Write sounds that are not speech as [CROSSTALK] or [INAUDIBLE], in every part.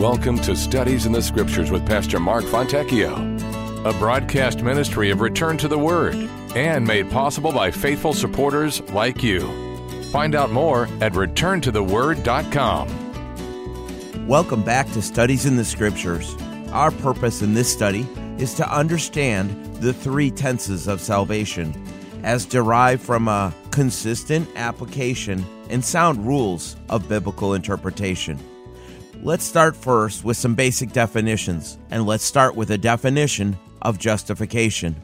Welcome to Studies in the Scriptures with Pastor Mark Fontecchio, a broadcast ministry of Return to the Word and made possible by faithful supporters like you. Find out more at returntotheword.com. Welcome back to Studies in the Scriptures. Our purpose in this study is to understand the three tenses of salvation as derived from a consistent application and sound rules of biblical interpretation. Let's start first with some basic definitions, and let's start with a definition of justification.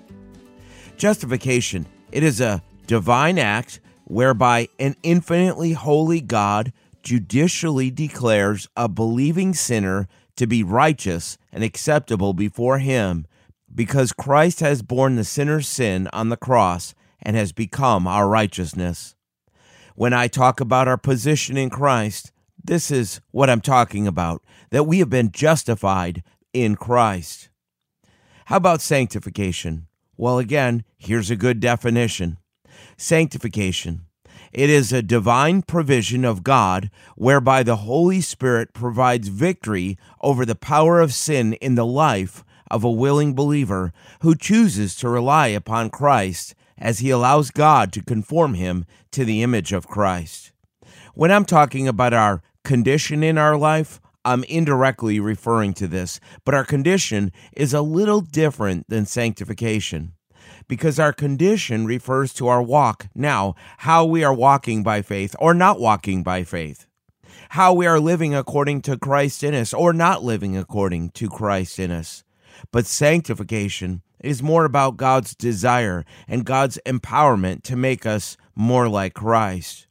Justification, it is a divine act whereby an infinitely holy God judicially declares a believing sinner to be righteous and acceptable before him because Christ has borne the sinner's sin on the cross and has become our righteousness. When I talk about our position in Christ, this is what I'm talking about that we have been justified in Christ. How about sanctification? Well, again, here's a good definition Sanctification. It is a divine provision of God whereby the Holy Spirit provides victory over the power of sin in the life of a willing believer who chooses to rely upon Christ as he allows God to conform him to the image of Christ. When I'm talking about our condition in our life, I'm indirectly referring to this, but our condition is a little different than sanctification because our condition refers to our walk now, how we are walking by faith or not walking by faith, how we are living according to Christ in us or not living according to Christ in us. But sanctification is more about God's desire and God's empowerment to make us more like Christ.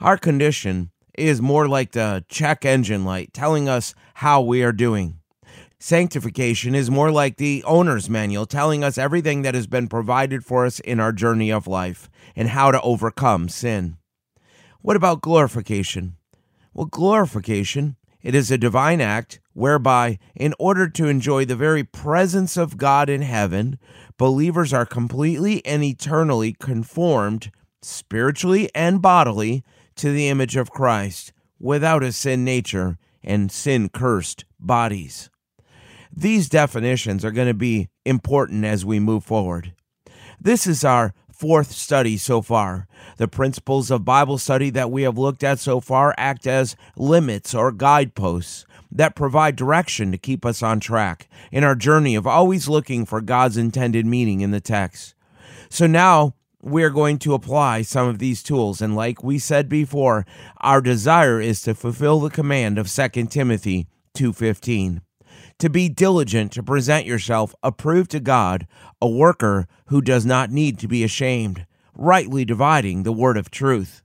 Our condition is more like the check engine light telling us how we are doing. Sanctification is more like the owner's manual telling us everything that has been provided for us in our journey of life and how to overcome sin. What about glorification? Well, glorification, it is a divine act whereby, in order to enjoy the very presence of God in heaven, believers are completely and eternally conformed, spiritually and bodily, to the image of Christ without a sin nature and sin cursed bodies. These definitions are going to be important as we move forward. This is our fourth study so far. The principles of Bible study that we have looked at so far act as limits or guideposts that provide direction to keep us on track in our journey of always looking for God's intended meaning in the text. So now we're going to apply some of these tools. And like we said before our desire is to fulfill the command of 2 timothy 2.15 to be diligent to present yourself approved to god a worker who does not need to be ashamed rightly dividing the word of truth.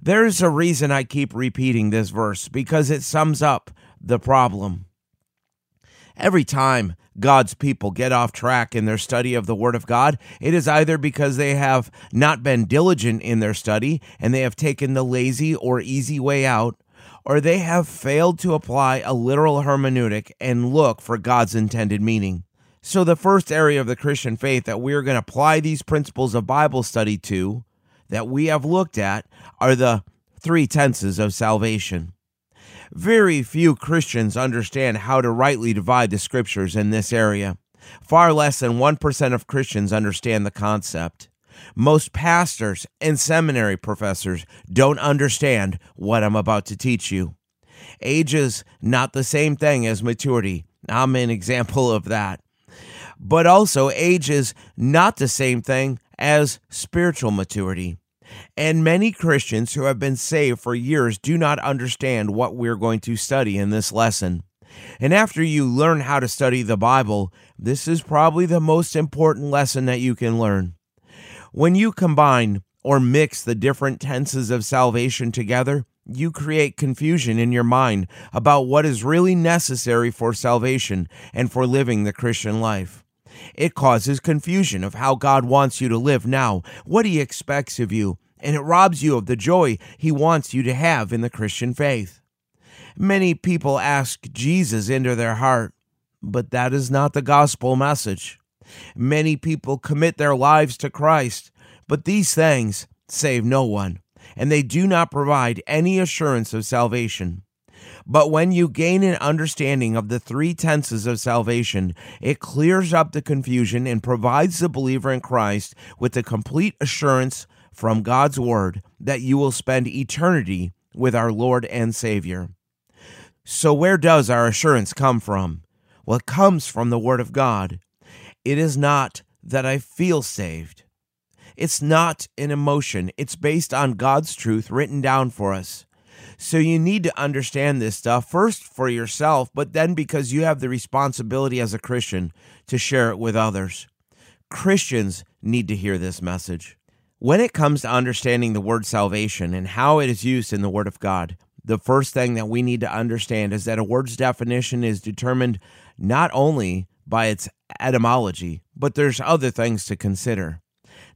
There's a reason i keep repeating this verse because it sums up the problem every time God's people get off track in their study of the Word of God, it is either because they have not been diligent in their study and they have taken the lazy or easy way out, or they have failed to apply a literal hermeneutic and look for God's intended meaning. So, the first area of the Christian faith that we're going to apply these principles of Bible study to, that we have looked at, are the three tenses of salvation. Very few Christians understand how to rightly divide the scriptures in this area. Far less than 1% of Christians understand the concept. Most pastors and seminary professors don't understand what I'm about to teach you. Age is not the same thing as maturity. I'm an example of that. But also, age is not the same thing as spiritual maturity. And many Christians who have been saved for years do not understand what we're going to study in this lesson. And after you learn how to study the Bible, this is probably the most important lesson that you can learn. When you combine or mix the different tenses of salvation together, you create confusion in your mind about what is really necessary for salvation and for living the Christian life. It causes confusion of how God wants you to live now, what He expects of you, and it robs you of the joy He wants you to have in the Christian faith. Many people ask Jesus into their heart, but that is not the gospel message. Many people commit their lives to Christ, but these things save no one, and they do not provide any assurance of salvation. But when you gain an understanding of the three tenses of salvation, it clears up the confusion and provides the believer in Christ with the complete assurance from God's Word that you will spend eternity with our Lord and Savior. So, where does our assurance come from? Well, it comes from the Word of God. It is not that I feel saved. It's not an emotion. It's based on God's truth written down for us. So you need to understand this stuff first for yourself, but then because you have the responsibility as a Christian to share it with others. Christians need to hear this message. When it comes to understanding the word salvation and how it is used in the Word of God, the first thing that we need to understand is that a word's definition is determined not only by its etymology, but there's other things to consider.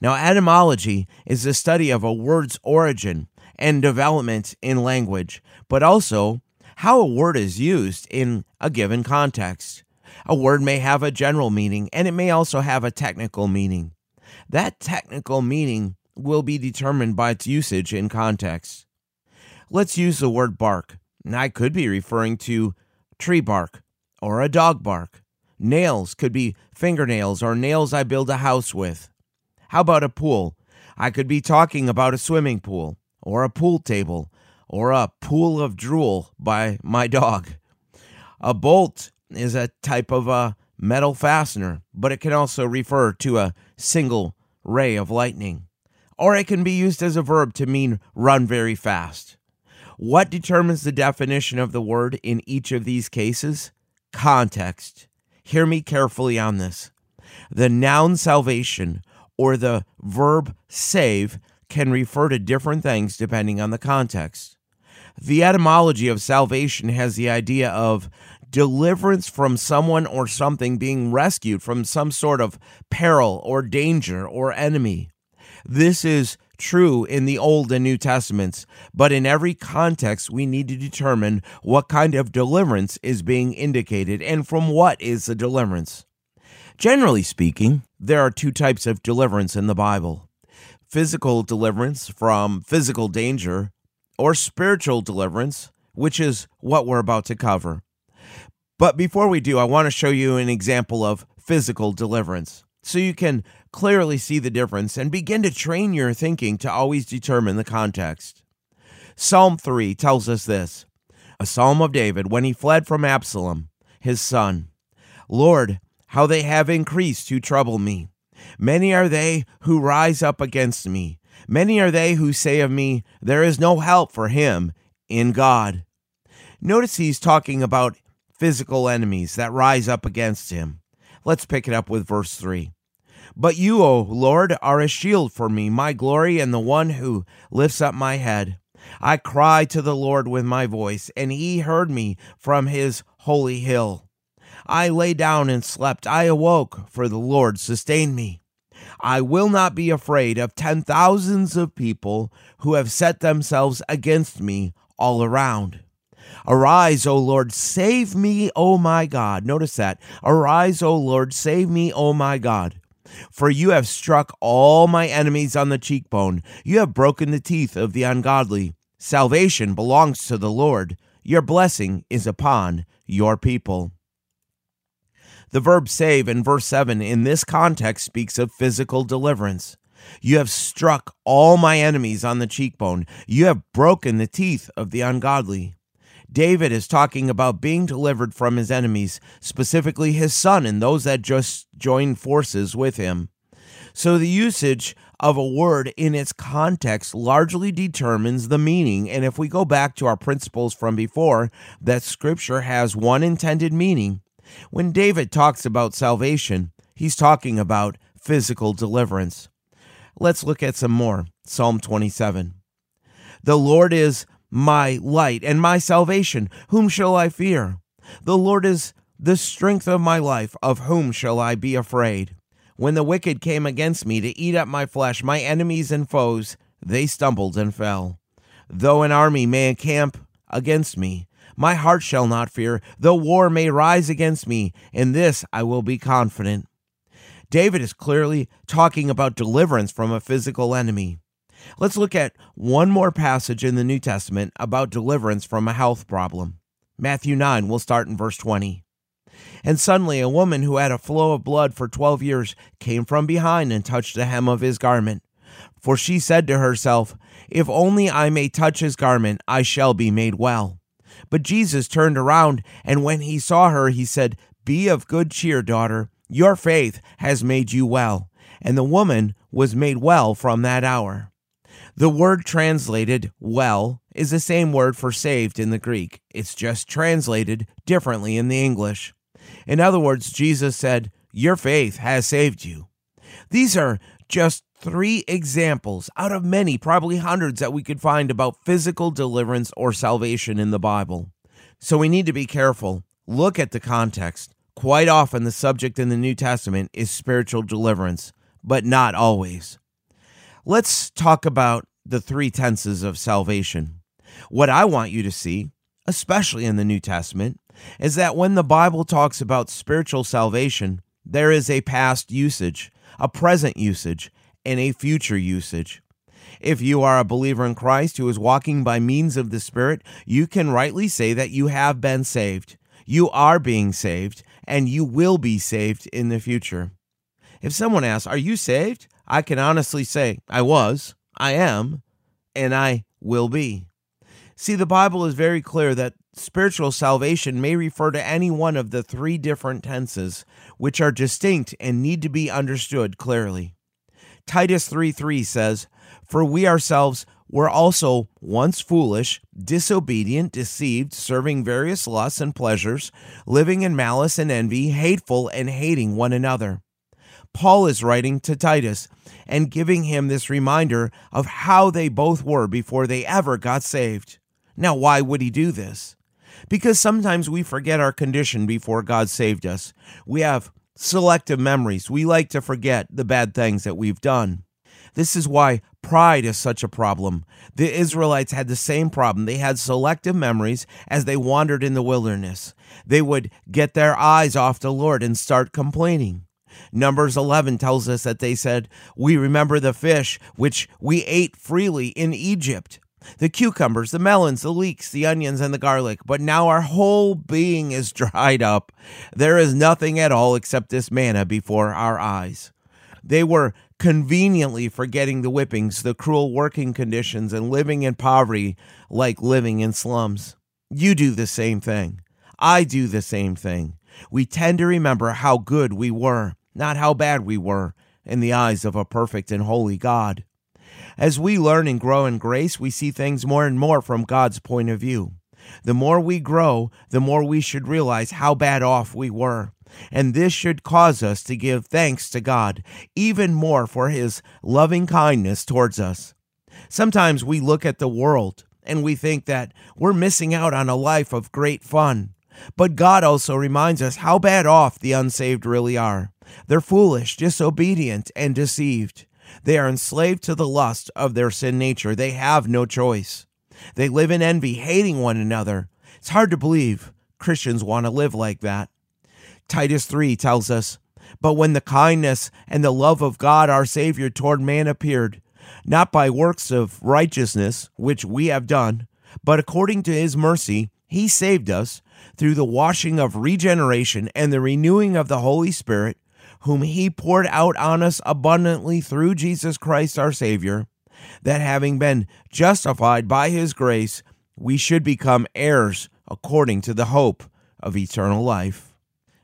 Now, etymology is the study of a word's origin and development in language, but also how a word is used in a given context. A word may have a general meaning and it may also have a technical meaning. That technical meaning will be determined by its usage in context. Let's use the word bark. I could be referring to tree bark or a dog bark. Nails could be fingernails or nails I build a house with. How about a pool? I could be talking about a swimming pool or a pool table or a pool of drool by my dog. A bolt is a type of a metal fastener, but it can also refer to a single ray of lightning. Or it can be used as a verb to mean run very fast. What determines the definition of the word in each of these cases? Context. Hear me carefully on this. The noun salvation or the verb save can refer to different things depending on the context. The etymology of salvation has the idea of deliverance from someone or something being rescued from some sort of peril or danger or enemy. This is true in the Old and New Testaments, but in every context, we need to determine what kind of deliverance is being indicated and from what is the deliverance. Generally speaking, there are two types of deliverance in the Bible physical deliverance from physical danger, or spiritual deliverance, which is what we're about to cover. But before we do, I want to show you an example of physical deliverance so you can clearly see the difference and begin to train your thinking to always determine the context. Psalm 3 tells us this a psalm of David when he fled from Absalom, his son. Lord, how they have increased who trouble me. Many are they who rise up against me. Many are they who say of me, There is no help for him in God. Notice he's talking about physical enemies that rise up against him. Let's pick it up with verse 3. But you, O Lord, are a shield for me, my glory, and the one who lifts up my head. I cried to the Lord with my voice, and he heard me from his holy hill. I lay down and slept. I awoke, for the Lord sustained me. I will not be afraid of ten thousands of people who have set themselves against me all around. Arise, O Lord, save me, O my God. Notice that. Arise, O Lord, save me, O my God. For you have struck all my enemies on the cheekbone. You have broken the teeth of the ungodly. Salvation belongs to the Lord. Your blessing is upon your people. The verb save in verse 7 in this context speaks of physical deliverance. You have struck all my enemies on the cheekbone. You have broken the teeth of the ungodly. David is talking about being delivered from his enemies, specifically his son and those that just joined forces with him. So the usage of a word in its context largely determines the meaning. And if we go back to our principles from before, that scripture has one intended meaning when David talks about salvation, he's talking about physical deliverance. Let's look at some more. Psalm 27. The Lord is my light and my salvation. Whom shall I fear? The Lord is the strength of my life. Of whom shall I be afraid? When the wicked came against me to eat up my flesh, my enemies and foes, they stumbled and fell. Though an army may encamp against me, my heart shall not fear, though war may rise against me. In this I will be confident. David is clearly talking about deliverance from a physical enemy. Let's look at one more passage in the New Testament about deliverance from a health problem. Matthew 9, we'll start in verse 20. And suddenly a woman who had a flow of blood for twelve years came from behind and touched the hem of his garment. For she said to herself, If only I may touch his garment, I shall be made well. But Jesus turned around, and when he saw her, he said, Be of good cheer, daughter. Your faith has made you well. And the woman was made well from that hour. The word translated well is the same word for saved in the Greek. It's just translated differently in the English. In other words, Jesus said, Your faith has saved you. These are just three examples out of many, probably hundreds, that we could find about physical deliverance or salvation in the Bible. So we need to be careful. Look at the context. Quite often, the subject in the New Testament is spiritual deliverance, but not always. Let's talk about the three tenses of salvation. What I want you to see, especially in the New Testament, is that when the Bible talks about spiritual salvation, there is a past usage, a present usage, and a future usage. If you are a believer in Christ who is walking by means of the Spirit, you can rightly say that you have been saved. You are being saved, and you will be saved in the future. If someone asks, Are you saved? I can honestly say, I was, I am, and I will be. See, the Bible is very clear that spiritual salvation may refer to any one of the three different tenses, which are distinct and need to be understood clearly. Titus 3 3 says, For we ourselves were also once foolish, disobedient, deceived, serving various lusts and pleasures, living in malice and envy, hateful and hating one another. Paul is writing to Titus and giving him this reminder of how they both were before they ever got saved. Now, why would he do this? Because sometimes we forget our condition before God saved us. We have selective memories. We like to forget the bad things that we've done. This is why pride is such a problem. The Israelites had the same problem. They had selective memories as they wandered in the wilderness. They would get their eyes off the Lord and start complaining. Numbers 11 tells us that they said, We remember the fish which we ate freely in Egypt, the cucumbers, the melons, the leeks, the onions, and the garlic, but now our whole being is [LAUGHS] dried up. There is nothing at all except this manna before our eyes. They were conveniently forgetting the whippings, the cruel working conditions, and living in poverty like living in slums. You do the same thing. I do the same thing. We tend to remember how good we were not how bad we were in the eyes of a perfect and holy God. As we learn and grow in grace, we see things more and more from God's point of view. The more we grow, the more we should realize how bad off we were. And this should cause us to give thanks to God even more for his loving kindness towards us. Sometimes we look at the world and we think that we're missing out on a life of great fun. But God also reminds us how bad off the unsaved really are. They're foolish, disobedient, and deceived. They are enslaved to the lust of their sin nature. They have no choice. They live in envy, hating one another. It's hard to believe Christians want to live like that. Titus 3 tells us, But when the kindness and the love of God our Savior toward man appeared, not by works of righteousness, which we have done, but according to his mercy, he saved us through the washing of regeneration and the renewing of the Holy Spirit whom he poured out on us abundantly through Jesus Christ our Savior, that having been justified by his grace, we should become heirs according to the hope of eternal life.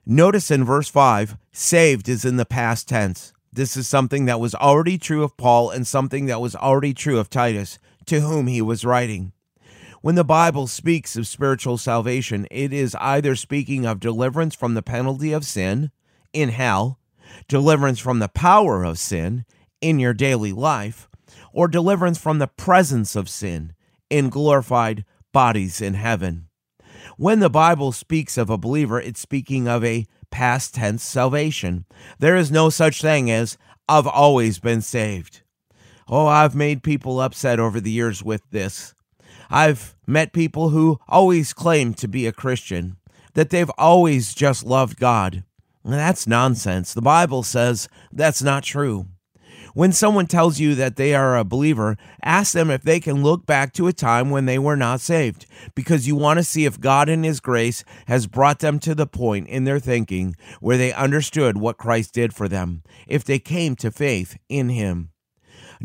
Notice in verse 5, saved is in the past tense. This is something that was already true of Paul and something that was already true of Titus, to whom he was writing. When the Bible speaks of spiritual salvation, it is either speaking of deliverance from the penalty of sin in hell deliverance from the power of sin in your daily life, or deliverance from the presence of sin in glorified bodies in heaven. When the Bible speaks of a believer, it's speaking of a past tense salvation. There is no such thing as, I've always been saved. Oh, I've made people upset over the years with this. I've met people who always claim to be a Christian, that they've always just loved God. That's nonsense. The Bible says that's not true. When someone tells you that they are a believer, ask them if they can look back to a time when they were not saved, because you want to see if God in His grace has brought them to the point in their thinking where they understood what Christ did for them, if they came to faith in Him.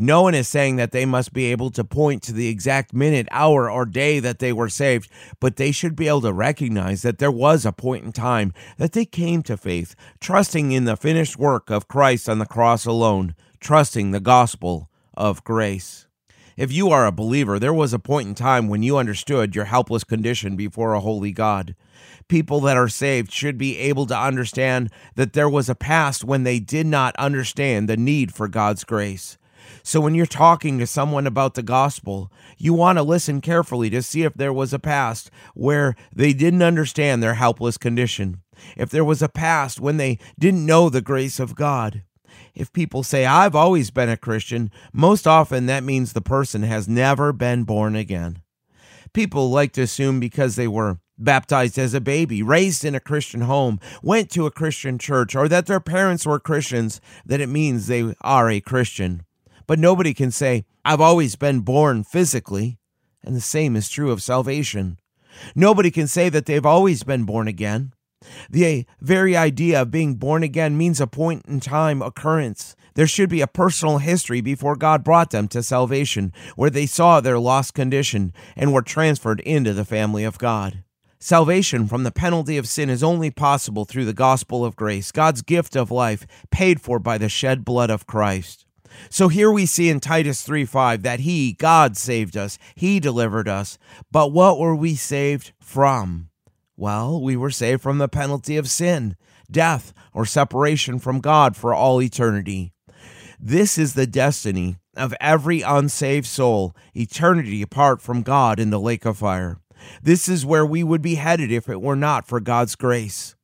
No one is saying that they must be able to point to the exact minute, hour, or day that they were saved, but they should be able to recognize that there was a point in time that they came to faith, trusting in the finished work of Christ on the cross alone, trusting the gospel of grace. If you are a believer, there was a point in time when you understood your helpless condition before a holy God. People that are saved should be able to understand that there was a past when they did not understand the need for God's grace. So when you're talking to someone about the gospel, you want to listen carefully to see if there was a past where they didn't understand their helpless condition, if there was a past when they didn't know the grace of God. If people say, I've always been a Christian, most often that means the person has never been born again. People like to assume because they were baptized as a baby, raised in a Christian home, went to a Christian church, or that their parents were Christians, that it means they are a Christian. But nobody can say, I've always been born physically. And the same is true of salvation. Nobody can say that they've always been born again. The very idea of being born again means a point in time occurrence. There should be a personal history before God brought them to salvation, where they saw their lost condition and were transferred into the family of God. Salvation from the penalty of sin is only possible through the gospel of grace, God's gift of life, paid for by the shed blood of Christ. So here we see in Titus 3 5 that He, God, saved us, He delivered us. But what were we saved from? Well, we were saved from the penalty of sin, death, or separation from God for all eternity. This is the destiny of every unsaved soul, eternity apart from God in the lake of fire. This is where we would be headed if it were not for God's grace.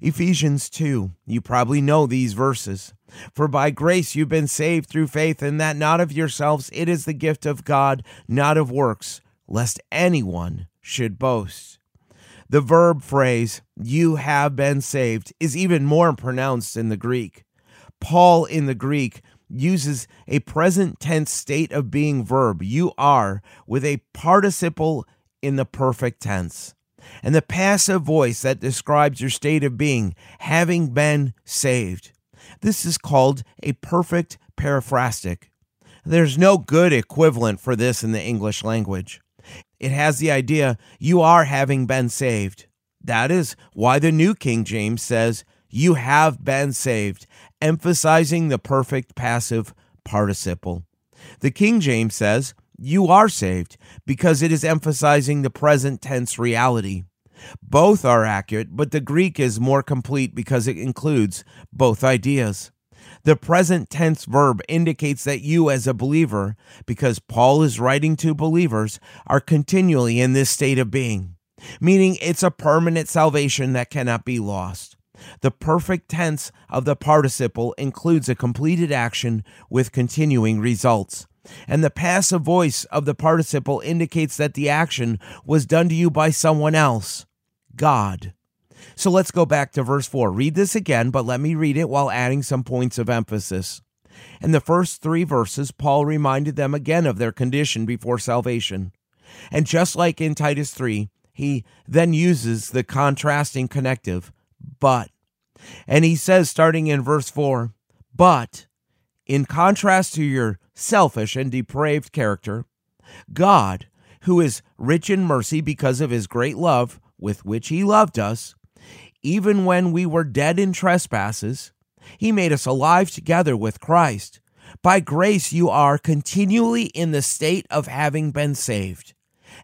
Ephesians 2, you probably know these verses. For by grace you've been saved through faith, and that not of yourselves, it is the gift of God, not of works, lest anyone should boast. The verb phrase, you have been saved, is even more pronounced in the Greek. Paul in the Greek uses a present tense state of being verb, you are, with a participle in the perfect tense. And the passive voice that describes your state of being, having been saved. This is called a perfect periphrastic. There's no good equivalent for this in the English language. It has the idea you are having been saved. That is why the New King James says, You have been saved, emphasizing the perfect passive participle. The King James says, You are saved, because it is emphasizing the present tense reality. Both are accurate, but the Greek is more complete because it includes both ideas. The present tense verb indicates that you, as a believer, because Paul is writing to believers, are continually in this state of being, meaning it's a permanent salvation that cannot be lost. The perfect tense of the participle includes a completed action with continuing results. And the passive voice of the participle indicates that the action was done to you by someone else. God. So let's go back to verse 4. Read this again, but let me read it while adding some points of emphasis. In the first three verses, Paul reminded them again of their condition before salvation. And just like in Titus 3, he then uses the contrasting connective, but. And he says, starting in verse 4, but in contrast to your selfish and depraved character, God, who is rich in mercy because of his great love with which he loved us, even when we were dead in trespasses, he made us alive together with Christ. By grace, you are continually in the state of having been saved.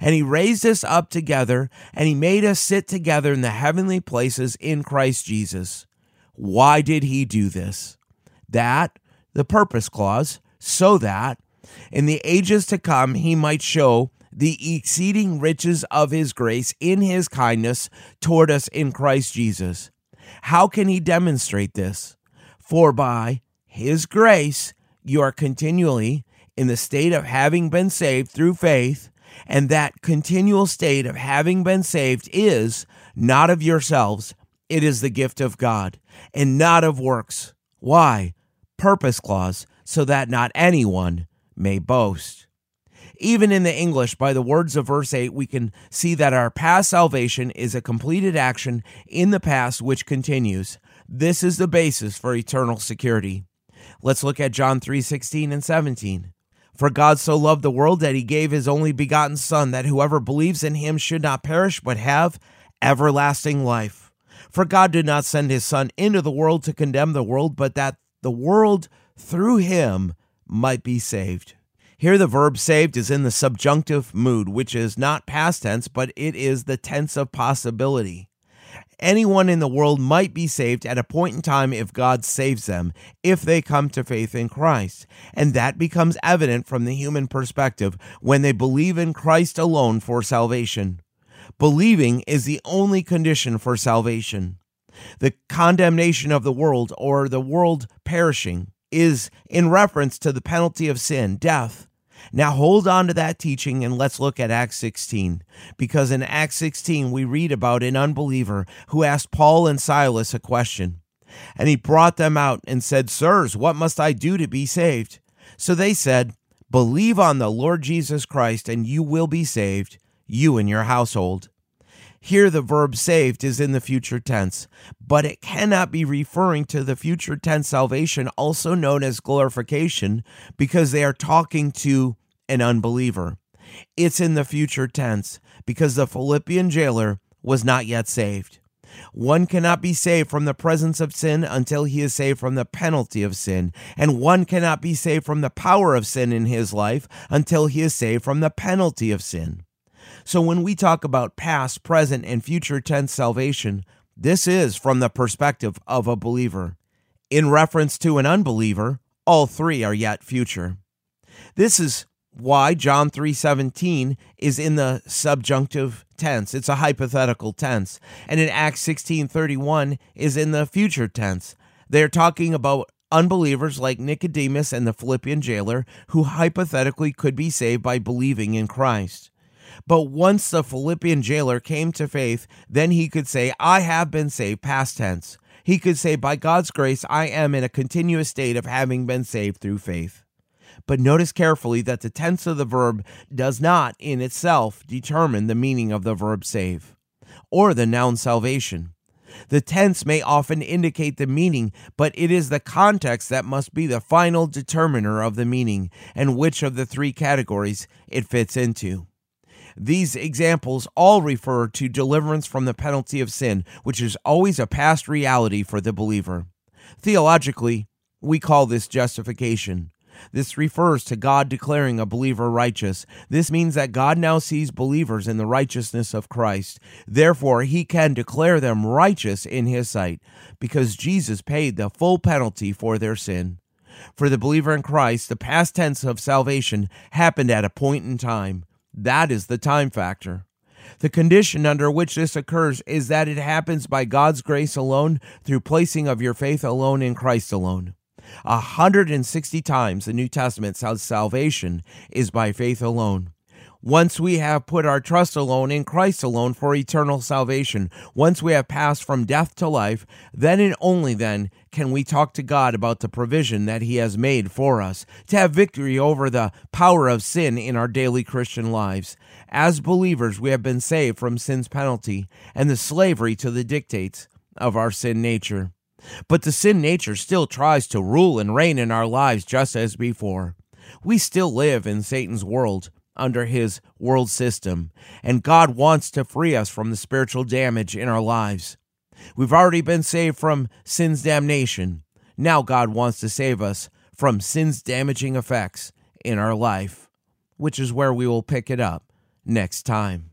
And he raised us up together, and he made us sit together in the heavenly places in Christ Jesus. Why did he do this? That, the purpose clause, so that in the ages to come he might show the exceeding riches of his grace in his kindness toward us in Christ Jesus. How can he demonstrate this? For by his grace you are continually in the state of having been saved through faith, and that continual state of having been saved is not of yourselves, it is the gift of God, and not of works. Why? Purpose clause, so that not anyone may boast. Even in the English, by the words of verse 8, we can see that our past salvation is a completed action in the past which continues. This is the basis for eternal security. Let's look at John 3 16 and 17. For God so loved the world that he gave his only begotten Son, that whoever believes in him should not perish, but have everlasting life. For God did not send his Son into the world to condemn the world, but that the world through him might be saved. Here, the verb saved is in the subjunctive mood, which is not past tense, but it is the tense of possibility. Anyone in the world might be saved at a point in time if God saves them, if they come to faith in Christ. And that becomes evident from the human perspective when they believe in Christ alone for salvation. Believing is the only condition for salvation. The condemnation of the world, or the world perishing, is in reference to the penalty of sin, death. Now hold on to that teaching and let's look at Acts 16. Because in Acts 16, we read about an unbeliever who asked Paul and Silas a question. And he brought them out and said, Sirs, what must I do to be saved? So they said, Believe on the Lord Jesus Christ, and you will be saved, you and your household. Here, the verb saved is in the future tense, but it cannot be referring to the future tense salvation, also known as glorification, because they are talking to an unbeliever. It's in the future tense because the Philippian jailer was not yet saved. One cannot be saved from the presence of sin until he is saved from the penalty of sin, and one cannot be saved from the power of sin in his life until he is saved from the penalty of sin. So when we talk about past, present, and future tense salvation, this is from the perspective of a believer. In reference to an unbeliever, all three are yet future. This is why John 3:17 is in the subjunctive tense. It's a hypothetical tense. And in Acts 16:31 is in the future tense. They're talking about unbelievers like Nicodemus and the Philippian jailer who hypothetically could be saved by believing in Christ. But once the Philippian jailer came to faith, then he could say, I have been saved, past tense. He could say, By God's grace, I am in a continuous state of having been saved through faith. But notice carefully that the tense of the verb does not, in itself, determine the meaning of the verb save or the noun salvation. The tense may often indicate the meaning, but it is the context that must be the final determiner of the meaning and which of the three categories it fits into. These examples all refer to deliverance from the penalty of sin, which is always a past reality for the believer. Theologically, we call this justification. This refers to God declaring a believer righteous. This means that God now sees believers in the righteousness of Christ. Therefore, he can declare them righteous in his sight because Jesus paid the full penalty for their sin. For the believer in Christ, the past tense of salvation happened at a point in time. That is the time factor. The condition under which this occurs is that it happens by God's grace alone through placing of your faith alone in Christ alone. 160 times the New Testament says salvation is by faith alone. Once we have put our trust alone in Christ alone for eternal salvation, once we have passed from death to life, then and only then can we talk to God about the provision that He has made for us to have victory over the power of sin in our daily Christian lives. As believers, we have been saved from sin's penalty and the slavery to the dictates of our sin nature. But the sin nature still tries to rule and reign in our lives just as before. We still live in Satan's world under his world system, and God wants to free us from the spiritual damage in our lives. We've already been saved from sin's damnation. Now God wants to save us from sin's damaging effects in our life, which is where we will pick it up next time.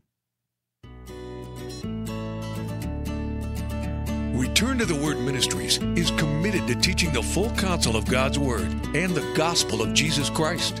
Return to the Word Ministries is committed to teaching the full counsel of God's Word and the gospel of Jesus Christ.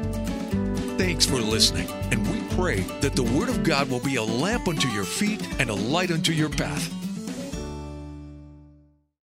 Thanks for listening, and we pray that the Word of God will be a lamp unto your feet and a light unto your path.